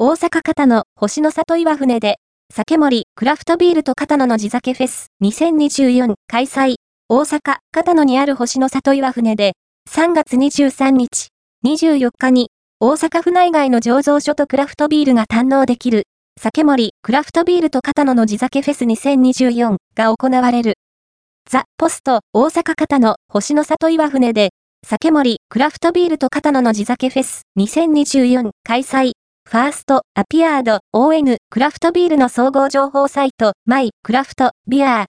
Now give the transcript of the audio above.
大阪片野星の里岩船で、酒盛クラフトビールと片野の地酒フェス2024開催。大阪片野にある星の里岩船で、3月23日、24日に、大阪府内外の醸造所とクラフトビールが堪能できる、酒盛クラフトビールと片野の地酒フェス2024が行われる。ザ・ポスト大阪片野星の里岩船で、酒盛クラフトビールと片野の地酒フェス2024開催。ファースト、アピアード、ON、クラフトビールの総合情報サイト、マイ、クラフト、ビアー。